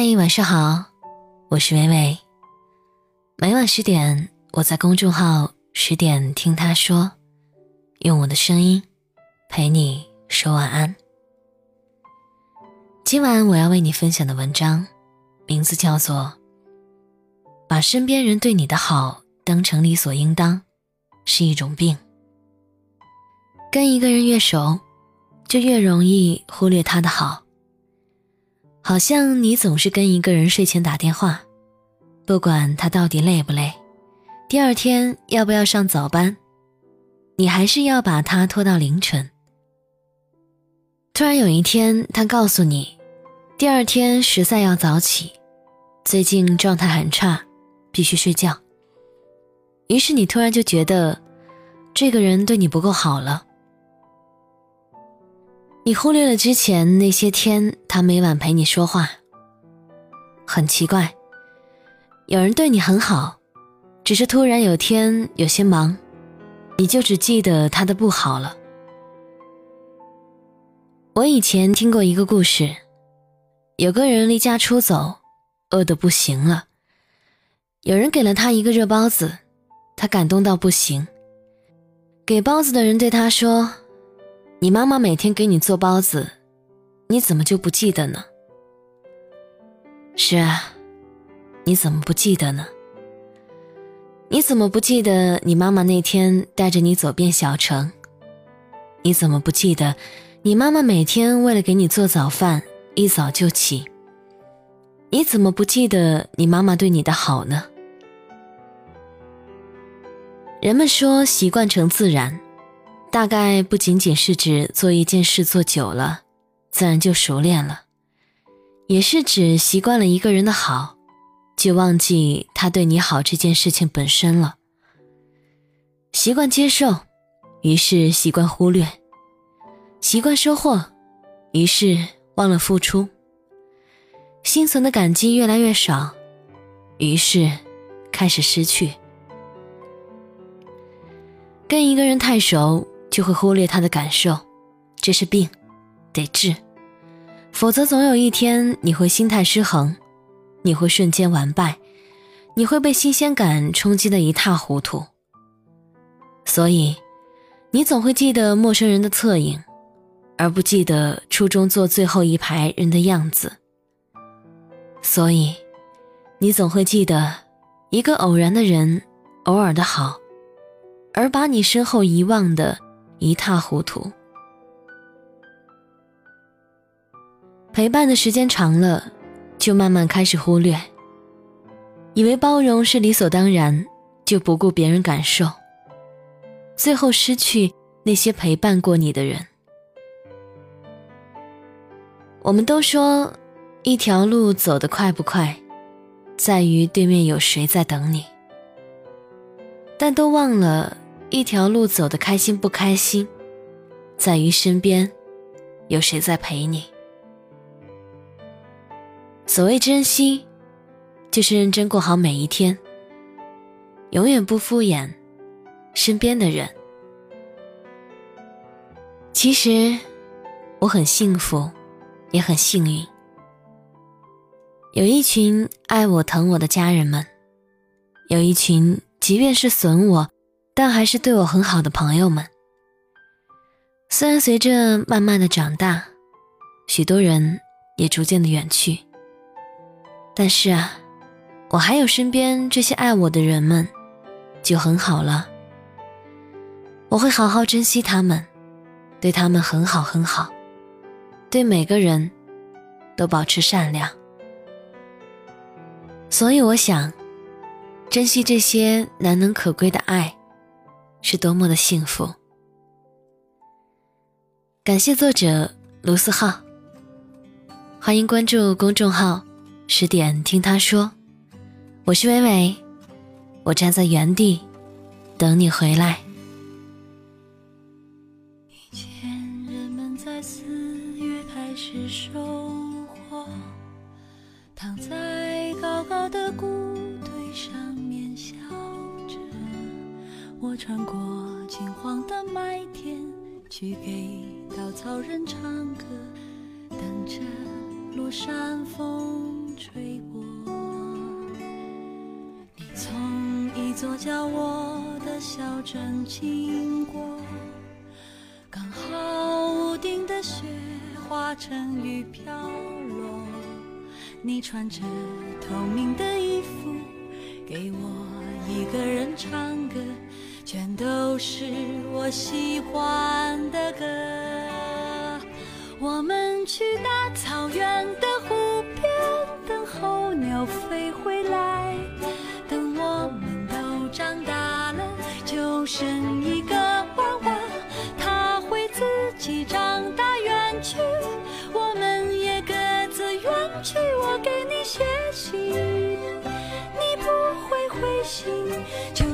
嗨，晚上好，我是伟伟。每晚十点，我在公众号“十点听他说”，用我的声音陪你说晚安。今晚我要为你分享的文章，名字叫做《把身边人对你的好当成理所应当，是一种病》。跟一个人越熟，就越容易忽略他的好。好像你总是跟一个人睡前打电话，不管他到底累不累，第二天要不要上早班，你还是要把他拖到凌晨。突然有一天，他告诉你，第二天实在要早起，最近状态很差，必须睡觉。于是你突然就觉得，这个人对你不够好了。你忽略了之前那些天，他每晚陪你说话。很奇怪，有人对你很好，只是突然有天有些忙，你就只记得他的不好了。我以前听过一个故事，有个人离家出走，饿得不行了，有人给了他一个热包子，他感动到不行。给包子的人对他说。你妈妈每天给你做包子，你怎么就不记得呢？是啊，你怎么不记得呢？你怎么不记得你妈妈那天带着你走遍小城？你怎么不记得你妈妈每天为了给你做早饭一早就起？你怎么不记得你妈妈对你的好呢？人们说习惯成自然。大概不仅仅是指做一件事做久了，自然就熟练了，也是指习惯了一个人的好，就忘记他对你好这件事情本身了。习惯接受，于是习惯忽略；习惯收获，于是忘了付出；心存的感激越来越少，于是开始失去。跟一个人太熟。就会忽略他的感受，这是病，得治，否则总有一天你会心态失衡，你会瞬间完败，你会被新鲜感冲击得一塌糊涂。所以，你总会记得陌生人的侧影，而不记得初中坐最后一排人的样子。所以，你总会记得一个偶然的人偶尔的好，而把你身后遗忘的。一塌糊涂。陪伴的时间长了，就慢慢开始忽略，以为包容是理所当然，就不顾别人感受，最后失去那些陪伴过你的人。我们都说，一条路走得快不快，在于对面有谁在等你，但都忘了。一条路走得开心不开心，在于身边有谁在陪你。所谓珍惜，就是认真过好每一天，永远不敷衍身边的人。其实我很幸福，也很幸运，有一群爱我疼我的家人们，有一群即便是损我。但还是对我很好的朋友们。虽然随着慢慢的长大，许多人也逐渐的远去，但是啊，我还有身边这些爱我的人们，就很好了。我会好好珍惜他们，对他们很好很好，对每个人都保持善良。所以我想，珍惜这些难能可贵的爱。是多么的幸福！感谢作者卢思浩，欢迎关注公众号“十点听他说”，我是伟伟，我站在原地等你回来。以前人们在四月开始收获，躺在高高的谷我穿过金黄的麦田，去给稻草人唱歌，等着落山风吹过。你从一座叫我的小镇经过，刚好屋顶的雪化成雨飘落。你穿着透明的衣服，给我一个人唱歌，全都是我喜欢的歌。我们去大草原的湖边，等候鸟飞回来。等我们都长大了，就剩一个娃娃，他会自己长大远去，我们也各自远去。我给你写信，你不会回信，就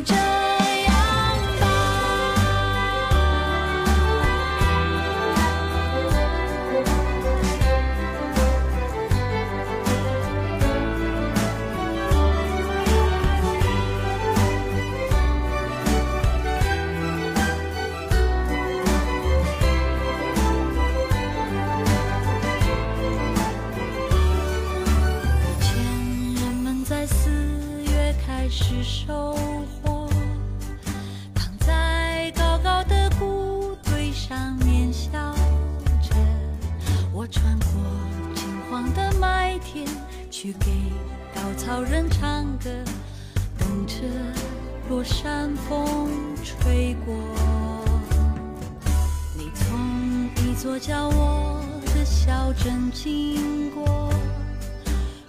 去给稻草人唱歌，等着落山风吹过。你从一座叫我的小镇经过。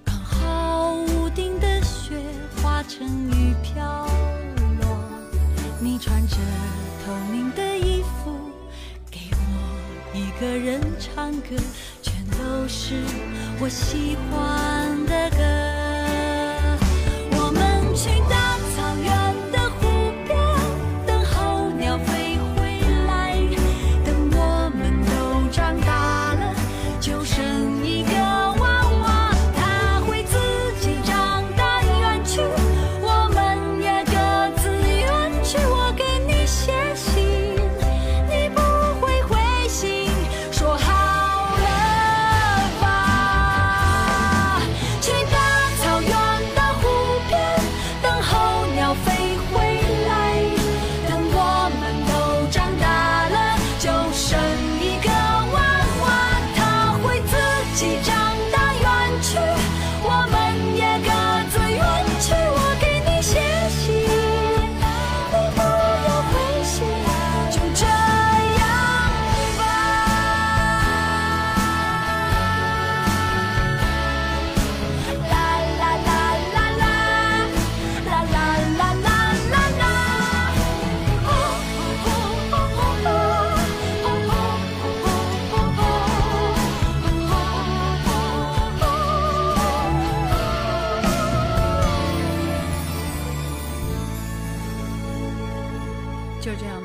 刚好屋顶的雪化成雨飘落，你穿着透明的衣服，给我一个人唱歌，都是我喜欢的歌。我们去自这样吧。